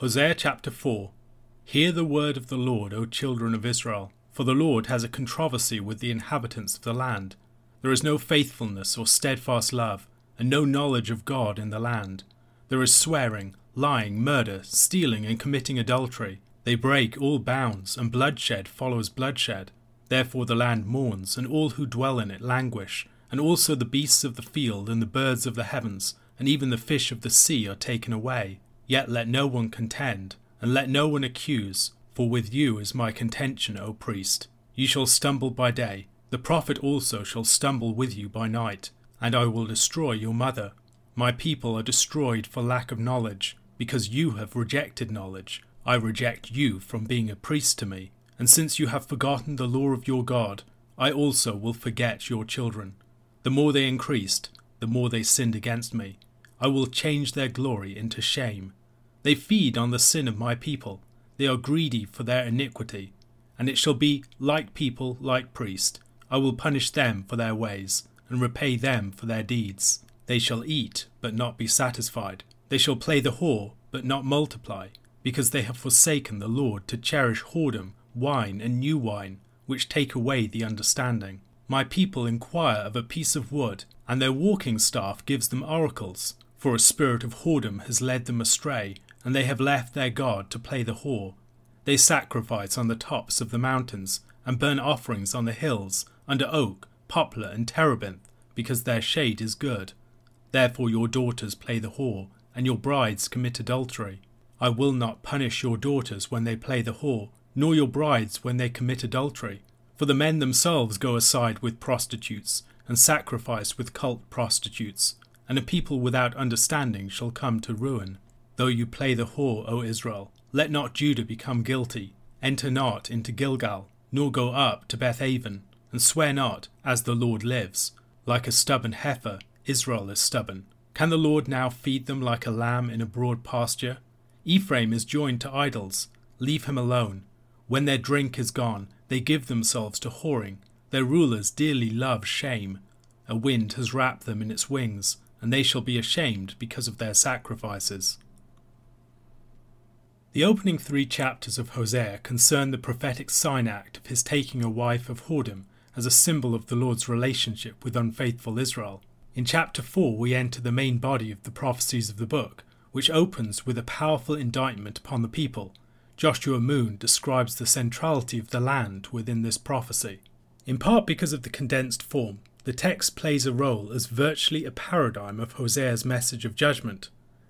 Hosea chapter 4 Hear the word of the Lord, O children of Israel, for the Lord has a controversy with the inhabitants of the land. There is no faithfulness or steadfast love, and no knowledge of God in the land. There is swearing, lying, murder, stealing, and committing adultery. They break all bounds, and bloodshed follows bloodshed. Therefore the land mourns, and all who dwell in it languish, and also the beasts of the field, and the birds of the heavens, and even the fish of the sea are taken away. Yet let no one contend, and let no one accuse, for with you is my contention, O priest. You shall stumble by day, the prophet also shall stumble with you by night, and I will destroy your mother. My people are destroyed for lack of knowledge, because you have rejected knowledge. I reject you from being a priest to me, and since you have forgotten the law of your God, I also will forget your children. The more they increased, the more they sinned against me. I will change their glory into shame they feed on the sin of my people. They are greedy for their iniquity. And it shall be like people, like priest. I will punish them for their ways, and repay them for their deeds. They shall eat, but not be satisfied. They shall play the whore, but not multiply, because they have forsaken the Lord to cherish whoredom, wine, and new wine, which take away the understanding. My people inquire of a piece of wood, and their walking staff gives them oracles, for a spirit of whoredom has led them astray, and they have left their God to play the whore. They sacrifice on the tops of the mountains, and burn offerings on the hills, under oak, poplar, and terebinth, because their shade is good. Therefore your daughters play the whore, and your brides commit adultery. I will not punish your daughters when they play the whore, nor your brides when they commit adultery. For the men themselves go aside with prostitutes, and sacrifice with cult prostitutes, and a people without understanding shall come to ruin. Though you play the whore, O Israel, let not Judah become guilty. Enter not into Gilgal, nor go up to Bethaven, and swear not, as the Lord lives. Like a stubborn heifer, Israel is stubborn. Can the Lord now feed them like a lamb in a broad pasture? Ephraim is joined to idols. Leave him alone. When their drink is gone, they give themselves to whoring. Their rulers dearly love shame. A wind has wrapped them in its wings, and they shall be ashamed because of their sacrifices. The opening three chapters of Hosea concern the prophetic sign act of his taking a wife of whoredom as a symbol of the Lord's relationship with unfaithful Israel. In chapter 4, we enter the main body of the prophecies of the book, which opens with a powerful indictment upon the people. Joshua Moon describes the centrality of the land within this prophecy. In part because of the condensed form, the text plays a role as virtually a paradigm of Hosea's message of judgment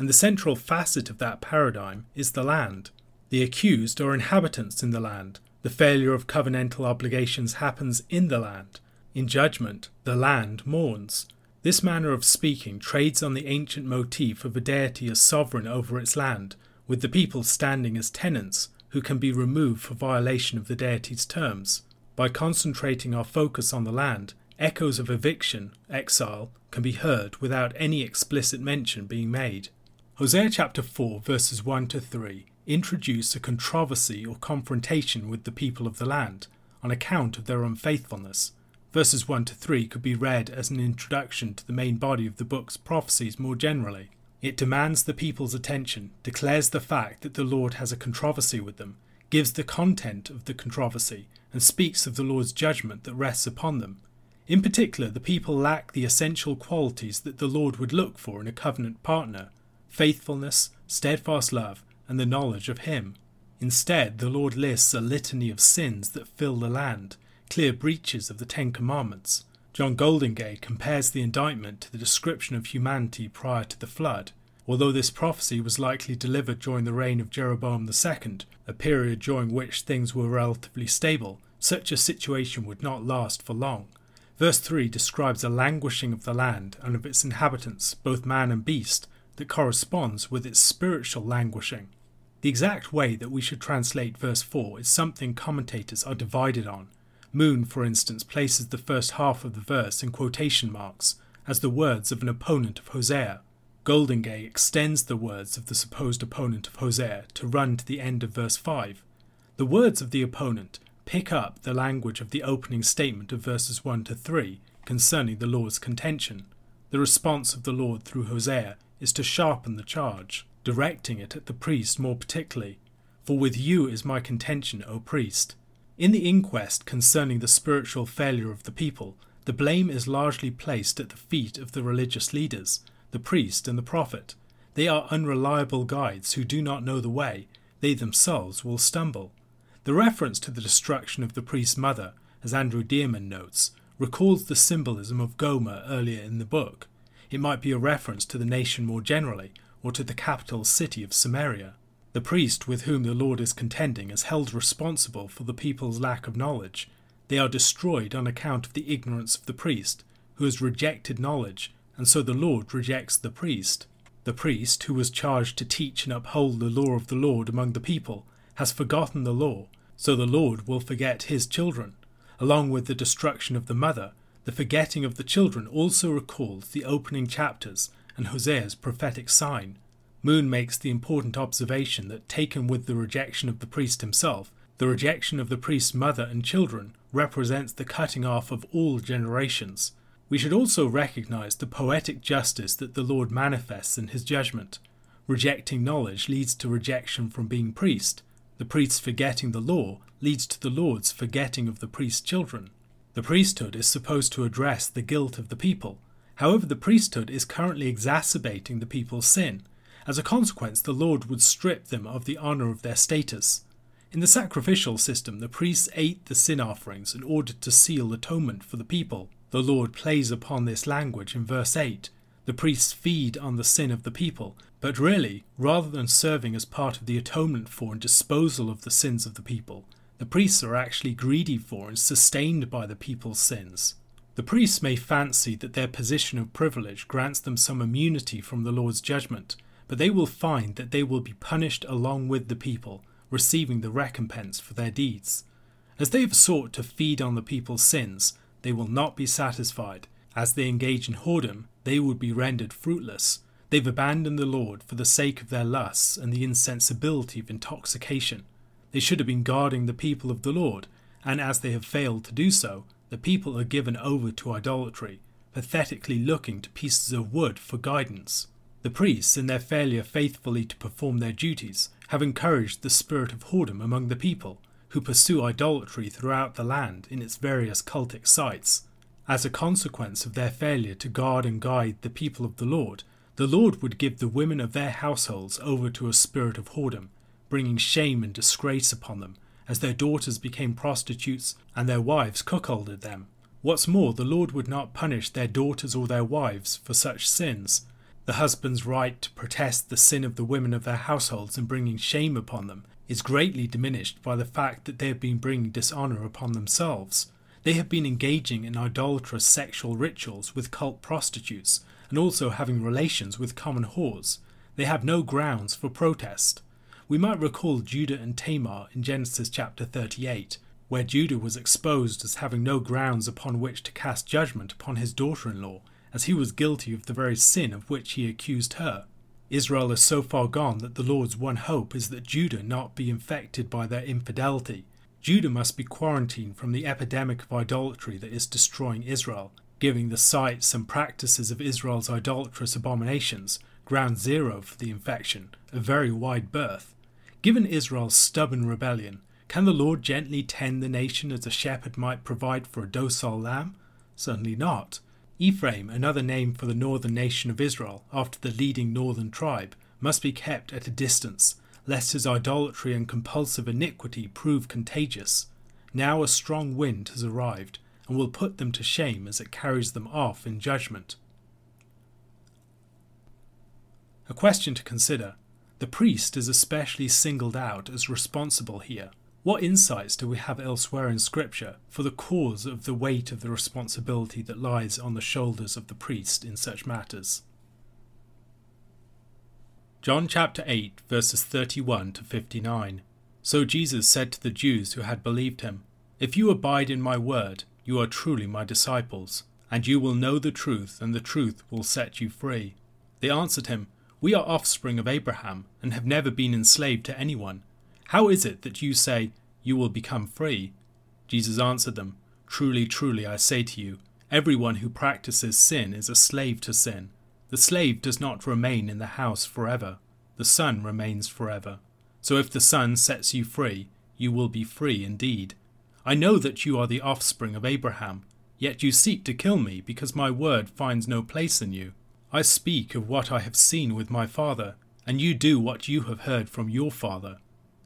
and the central facet of that paradigm is the land. The accused are inhabitants in the land. The failure of covenantal obligations happens in the land. In judgment, the land mourns. This manner of speaking trades on the ancient motif of a deity as sovereign over its land, with the people standing as tenants who can be removed for violation of the deity's terms. By concentrating our focus on the land, echoes of eviction, exile, can be heard without any explicit mention being made. Hosea chapter 4, verses 1 to 3 introduce a controversy or confrontation with the people of the land on account of their unfaithfulness. Verses 1 to 3 could be read as an introduction to the main body of the book's prophecies more generally. It demands the people's attention, declares the fact that the Lord has a controversy with them, gives the content of the controversy, and speaks of the Lord's judgment that rests upon them. In particular, the people lack the essential qualities that the Lord would look for in a covenant partner faithfulness, steadfast love, and the knowledge of Him. Instead, the Lord lists a litany of sins that fill the land, clear breaches of the Ten Commandments. John Goldingay compares the indictment to the description of humanity prior to the flood. Although this prophecy was likely delivered during the reign of Jeroboam II, a period during which things were relatively stable, such a situation would not last for long. Verse 3 describes a languishing of the land and of its inhabitants, both man and beast, that corresponds with its spiritual languishing. The exact way that we should translate verse 4 is something commentators are divided on. Moon, for instance, places the first half of the verse in quotation marks as the words of an opponent of Hosea. Goldingay extends the words of the supposed opponent of Hosea to run to the end of verse 5. The words of the opponent pick up the language of the opening statement of verses 1 to 3 concerning the Lord's contention. The response of the Lord through Hosea is to sharpen the charge. directing it at the priest more particularly. For with you is my contention, O priest. In the inquest concerning the spiritual failure of the people, the blame is largely placed at the feet of the religious leaders, the priest and the prophet. They are unreliable guides who do not know the way, they themselves will stumble. The reference to the destruction of the priest's mother, as Andrew Dearman notes, recalls the symbolism of Gomer earlier in the book. It might be a reference to the nation more generally, or to the capital city of Samaria. The priest with whom the Lord is contending is held responsible for the people's lack of knowledge. They are destroyed on account of the ignorance of the priest, who has rejected knowledge, and so the Lord rejects the priest. The priest, who was charged to teach and uphold the law of the Lord among the people, has forgotten the law, so the Lord will forget his children. Along with the destruction of the mother, the forgetting of the children also recalls the opening chapters and Hosea's prophetic sign. Moon makes the important observation that, taken with the rejection of the priest himself, the rejection of the priest's mother and children represents the cutting off of all generations. We should also recognize the poetic justice that the Lord manifests in his judgment. Rejecting knowledge leads to rejection from being priest. The priest's forgetting the law leads to the Lord's forgetting of the priest's children. The priesthood is supposed to address the guilt of the people. However, the priesthood is currently exacerbating the people's sin. As a consequence, the Lord would strip them of the honour of their status. In the sacrificial system, the priests ate the sin offerings in order to seal atonement for the people. The Lord plays upon this language in verse 8. The priests feed on the sin of the people, but really, rather than serving as part of the atonement for and disposal of the sins of the people, the priests are actually greedy for and sustained by the people's sins. The priests may fancy that their position of privilege grants them some immunity from the Lord's judgment, but they will find that they will be punished along with the people, receiving the recompense for their deeds. As they have sought to feed on the people's sins, they will not be satisfied. As they engage in whoredom, they would be rendered fruitless. They've abandoned the Lord for the sake of their lusts and the insensibility of intoxication. They should have been guarding the people of the Lord, and as they have failed to do so, the people are given over to idolatry, pathetically looking to pieces of wood for guidance. The priests, in their failure faithfully to perform their duties, have encouraged the spirit of whoredom among the people, who pursue idolatry throughout the land in its various cultic sites. As a consequence of their failure to guard and guide the people of the Lord, the Lord would give the women of their households over to a spirit of whoredom, bringing shame and disgrace upon them, as their daughters became prostitutes and their wives cuckolded them. What's more, the Lord would not punish their daughters or their wives for such sins. The husband's right to protest the sin of the women of their households and bringing shame upon them is greatly diminished by the fact that they have been bringing dishonour upon themselves. They have been engaging in idolatrous sexual rituals with cult prostitutes and also having relations with common whores. They have no grounds for protest. We might recall Judah and Tamar in Genesis chapter 38, where Judah was exposed as having no grounds upon which to cast judgment upon his daughter in law, as he was guilty of the very sin of which he accused her. Israel is so far gone that the Lord's one hope is that Judah not be infected by their infidelity. Judah must be quarantined from the epidemic of idolatry that is destroying Israel, giving the sites and practices of Israel's idolatrous abominations ground zero for the infection, a very wide berth. Given Israel's stubborn rebellion, can the Lord gently tend the nation as a shepherd might provide for a docile lamb? Certainly not. Ephraim, another name for the northern nation of Israel after the leading northern tribe, must be kept at a distance, lest his idolatry and compulsive iniquity prove contagious. Now a strong wind has arrived, and will put them to shame as it carries them off in judgment. A question to consider the priest is especially singled out as responsible here. What insights do we have elsewhere in Scripture for the cause of the weight of the responsibility that lies on the shoulders of the priest in such matters? John chapter 8, verses 31 to 59. So Jesus said to the Jews who had believed him, If you abide in my word, you are truly my disciples, and you will know the truth, and the truth will set you free. They answered him, we are offspring of Abraham and have never been enslaved to anyone. How is it that you say, You will become free? Jesus answered them, Truly, truly, I say to you, everyone who practices sin is a slave to sin. The slave does not remain in the house forever. the Son remains forever. So if the Son sets you free, you will be free indeed. I know that you are the offspring of Abraham, yet you seek to kill me because my word finds no place in you. I speak of what I have seen with my father, and you do what you have heard from your father.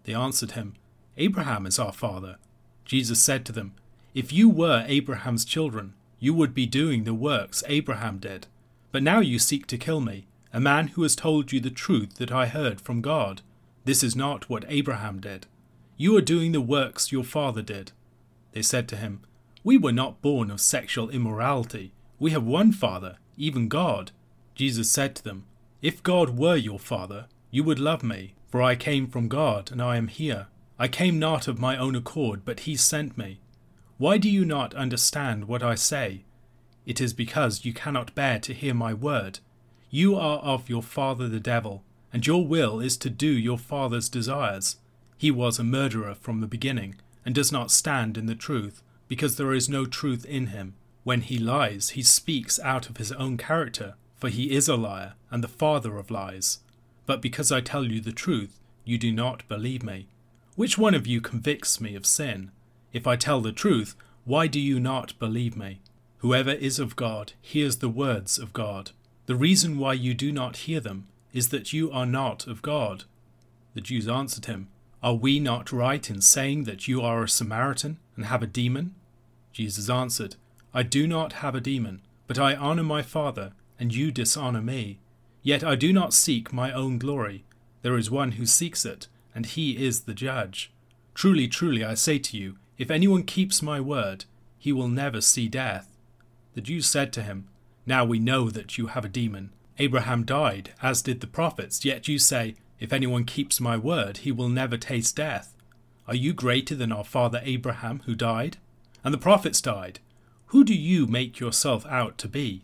They answered him, Abraham is our father. Jesus said to them, If you were Abraham's children, you would be doing the works Abraham did. But now you seek to kill me, a man who has told you the truth that I heard from God. This is not what Abraham did. You are doing the works your father did. They said to him, We were not born of sexual immorality. We have one Father, even God. Jesus said to them, If God were your Father, you would love me, for I came from God, and I am here. I came not of my own accord, but he sent me. Why do you not understand what I say? It is because you cannot bear to hear my word. You are of your father the devil, and your will is to do your father's desires. He was a murderer from the beginning, and does not stand in the truth, because there is no truth in him. When he lies, he speaks out of his own character, for he is a liar, and the father of lies. But because I tell you the truth, you do not believe me. Which one of you convicts me of sin? If I tell the truth, why do you not believe me? Whoever is of God hears the words of God. The reason why you do not hear them is that you are not of God. The Jews answered him, Are we not right in saying that you are a Samaritan and have a demon? Jesus answered, I do not have a demon, but I honour my Father, and you dishonour me. Yet I do not seek my own glory. There is one who seeks it, and he is the judge. Truly, truly, I say to you, if anyone keeps my word, he will never see death. The Jews said to him, Now we know that you have a demon. Abraham died, as did the prophets, yet you say, If anyone keeps my word, he will never taste death. Are you greater than our father Abraham, who died? And the prophets died. Who do you make yourself out to be?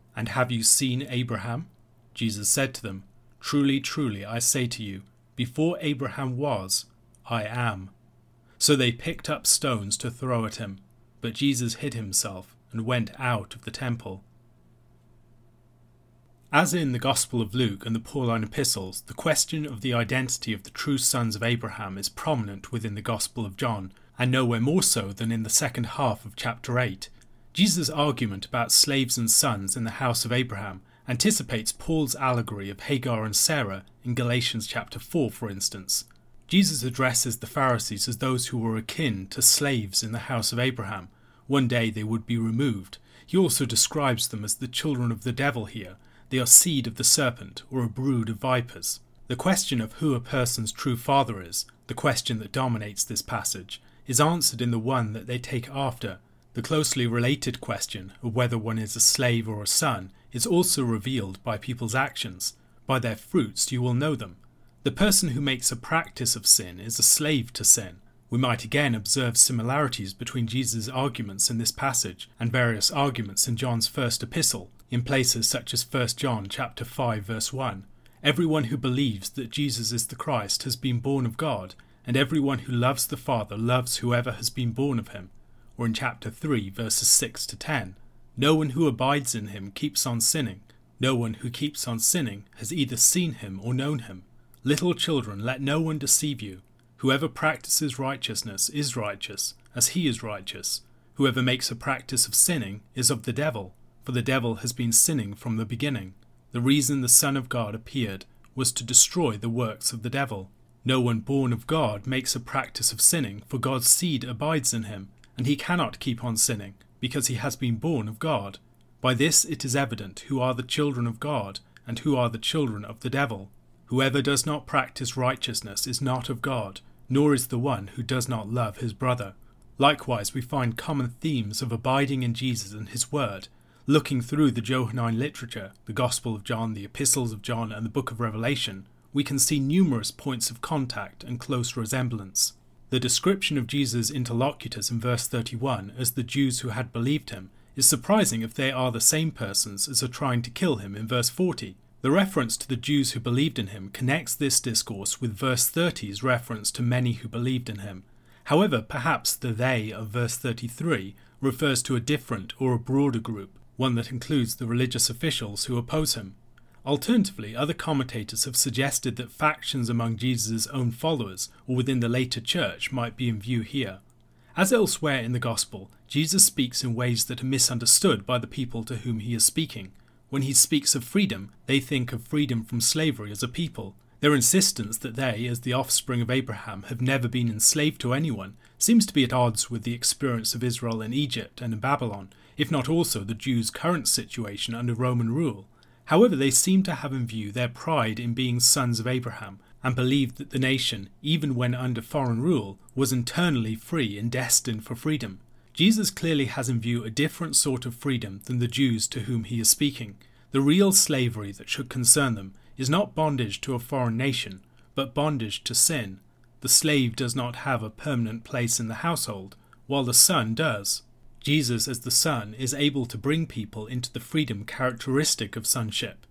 and have you seen Abraham? Jesus said to them, Truly, truly, I say to you, before Abraham was, I am. So they picked up stones to throw at him, but Jesus hid himself and went out of the temple. As in the Gospel of Luke and the Pauline epistles, the question of the identity of the true sons of Abraham is prominent within the Gospel of John, and nowhere more so than in the second half of chapter 8. Jesus' argument about slaves and sons in the house of Abraham anticipates Paul's allegory of Hagar and Sarah in Galatians chapter 4, for instance. Jesus addresses the Pharisees as those who were akin to slaves in the house of Abraham. One day they would be removed. He also describes them as the children of the devil here. They are seed of the serpent, or a brood of vipers. The question of who a person's true father is, the question that dominates this passage, is answered in the one that they take after. The closely related question of whether one is a slave or a son is also revealed by people's actions. By their fruits you will know them. The person who makes a practice of sin is a slave to sin. We might again observe similarities between Jesus' arguments in this passage and various arguments in John's first epistle, in places such as 1 John chapter 5 verse 1. Everyone who believes that Jesus is the Christ has been born of God, and everyone who loves the Father loves whoever has been born of him. Or in chapter 3 verses 6 to 10. No one who abides in him keeps on sinning. No one who keeps on sinning has either seen him or known him. Little children, let no one deceive you. Whoever practices righteousness is righteous, as he is righteous. Whoever makes a practice of sinning is of the devil, for the devil has been sinning from the beginning. The reason the Son of God appeared was to destroy the works of the devil. No one born of God makes a practice of sinning, for God's seed abides in him, and he cannot keep on sinning, because he has been born of God. By this it is evident who are the children of God, and who are the children of the devil. Whoever does not practice righteousness is not of God, nor is the one who does not love his brother. Likewise, we find common themes of abiding in Jesus and his word. Looking through the Johannine literature, the Gospel of John, the Epistles of John, and the Book of Revelation, we can see numerous points of contact and close resemblance. The description of Jesus' interlocutors in verse 31 as the Jews who had believed him is surprising if they are the same persons as are trying to kill him in verse 40. The reference to the Jews who believed in him connects this discourse with verse 30's reference to many who believed in him. However, perhaps the they of verse 33 refers to a different or a broader group, one that includes the religious officials who oppose him. Alternatively, other commentators have suggested that factions among Jesus' own followers or within the later church might be in view here. As elsewhere in the Gospel, Jesus speaks in ways that are misunderstood by the people to whom he is speaking. When he speaks of freedom, they think of freedom from slavery as a people. Their insistence that they, as the offspring of Abraham, have never been enslaved to anyone seems to be at odds with the experience of Israel in Egypt and in Babylon, if not also the Jews' current situation under Roman rule. However, they seem to have in view their pride in being sons of Abraham and believed that the nation, even when under foreign rule, was internally free and destined for freedom. Jesus clearly has in view a different sort of freedom than the Jews to whom he is speaking. The real slavery that should concern them is not bondage to a foreign nation, but bondage to sin. The slave does not have a permanent place in the household, while the son does. Jesus, as the Son, is able to bring people into the freedom characteristic of sonship.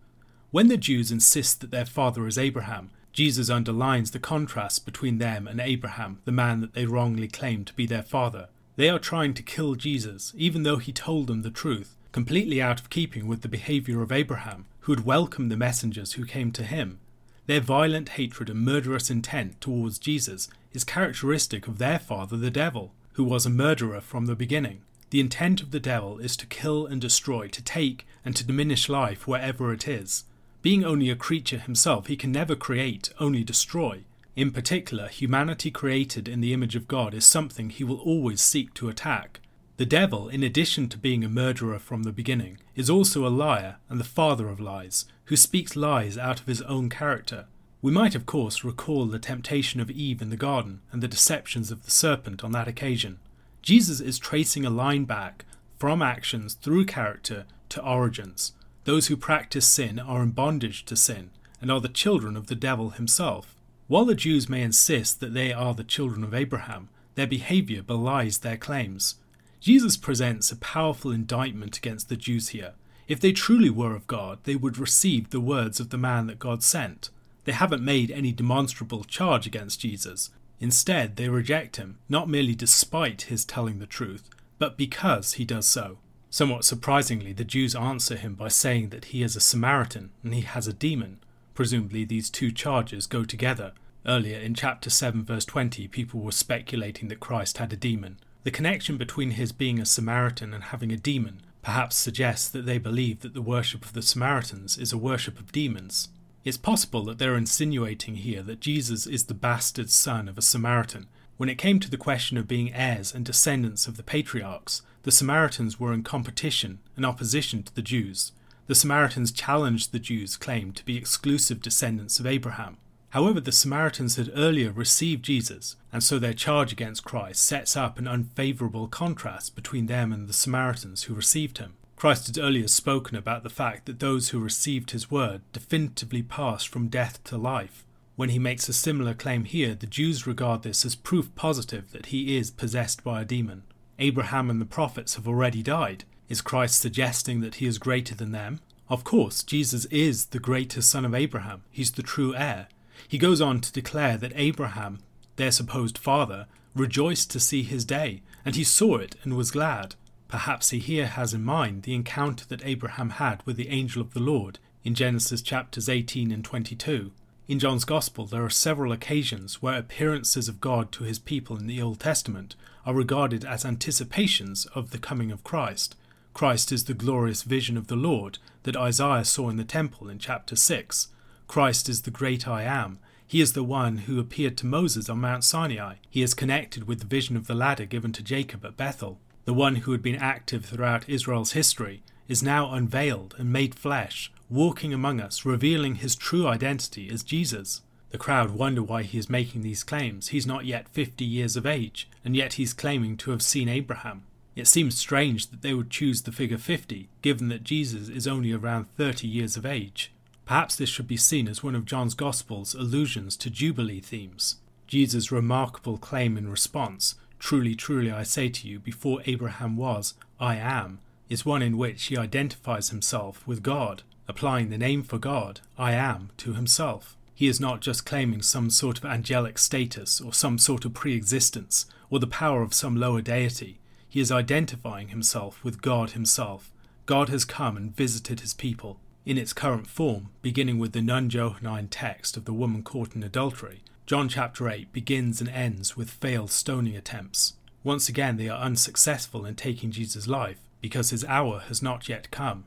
When the Jews insist that their father is Abraham, Jesus underlines the contrast between them and Abraham, the man that they wrongly claim to be their father. They are trying to kill Jesus, even though he told them the truth, completely out of keeping with the behaviour of Abraham, who had welcomed the messengers who came to him. Their violent hatred and murderous intent towards Jesus is characteristic of their father, the devil, who was a murderer from the beginning. The intent of the devil is to kill and destroy, to take and to diminish life wherever it is. Being only a creature himself, he can never create, only destroy. In particular, humanity created in the image of God is something he will always seek to attack. The devil, in addition to being a murderer from the beginning, is also a liar and the father of lies, who speaks lies out of his own character. We might, of course, recall the temptation of Eve in the garden and the deceptions of the serpent on that occasion. Jesus is tracing a line back from actions through character to origins. Those who practice sin are in bondage to sin and are the children of the devil himself. While the Jews may insist that they are the children of Abraham, their behavior belies their claims. Jesus presents a powerful indictment against the Jews here. If they truly were of God, they would receive the words of the man that God sent. They haven't made any demonstrable charge against Jesus, Instead, they reject him, not merely despite his telling the truth, but because he does so. Somewhat surprisingly, the Jews answer him by saying that he is a Samaritan and he has a demon. Presumably, these two charges go together. Earlier in chapter 7, verse 20, people were speculating that Christ had a demon. The connection between his being a Samaritan and having a demon perhaps suggests that they believe that the worship of the Samaritans is a worship of demons. It's possible that they're insinuating here that Jesus is the bastard son of a Samaritan. When it came to the question of being heirs and descendants of the patriarchs, the Samaritans were in competition and opposition to the Jews. The Samaritans challenged the Jews' claim to be exclusive descendants of Abraham. However, the Samaritans had earlier received Jesus, and so their charge against Christ sets up an unfavourable contrast between them and the Samaritans who received him. Christ had earlier spoken about the fact that those who received his word definitively passed from death to life. When he makes a similar claim here, the Jews regard this as proof positive that he is possessed by a demon. Abraham and the prophets have already died. Is Christ suggesting that he is greater than them? Of course, Jesus is the greatest son of Abraham. He's the true heir. He goes on to declare that Abraham, their supposed father, rejoiced to see his day, and he saw it and was glad. Perhaps he here has in mind the encounter that Abraham had with the angel of the Lord in Genesis chapters 18 and 22. In John's Gospel, there are several occasions where appearances of God to his people in the Old Testament are regarded as anticipations of the coming of Christ. Christ is the glorious vision of the Lord that Isaiah saw in the temple in chapter 6. Christ is the great I am. He is the one who appeared to Moses on Mount Sinai. He is connected with the vision of the ladder given to Jacob at Bethel the one who had been active throughout Israel's history, is now unveiled and made flesh, walking among us, revealing his true identity as Jesus. The crowd wonder why he is making these claims. He's not yet 50 years of age, and yet he's claiming to have seen Abraham. It seems strange that they would choose the figure 50, given that Jesus is only around 30 years of age. Perhaps this should be seen as one of John's Gospel's allusions to Jubilee themes. Jesus' remarkable claim in response, Truly, truly, I say to you, before Abraham was, I am, is one in which he identifies himself with God, applying the name for God, I am, to himself. He is not just claiming some sort of angelic status or some sort of pre existence or the power of some lower deity. He is identifying himself with God himself. God has come and visited his people. In its current form, beginning with the non Johannine text of the woman caught in adultery, John chapter 8 begins and ends with failed stoning attempts. Once again, they are unsuccessful in taking Jesus' life because his hour has not yet come.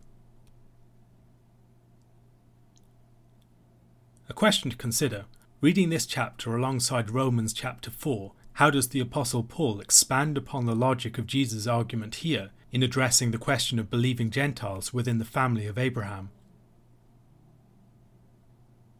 A question to consider reading this chapter alongside Romans chapter 4, how does the Apostle Paul expand upon the logic of Jesus' argument here in addressing the question of believing Gentiles within the family of Abraham?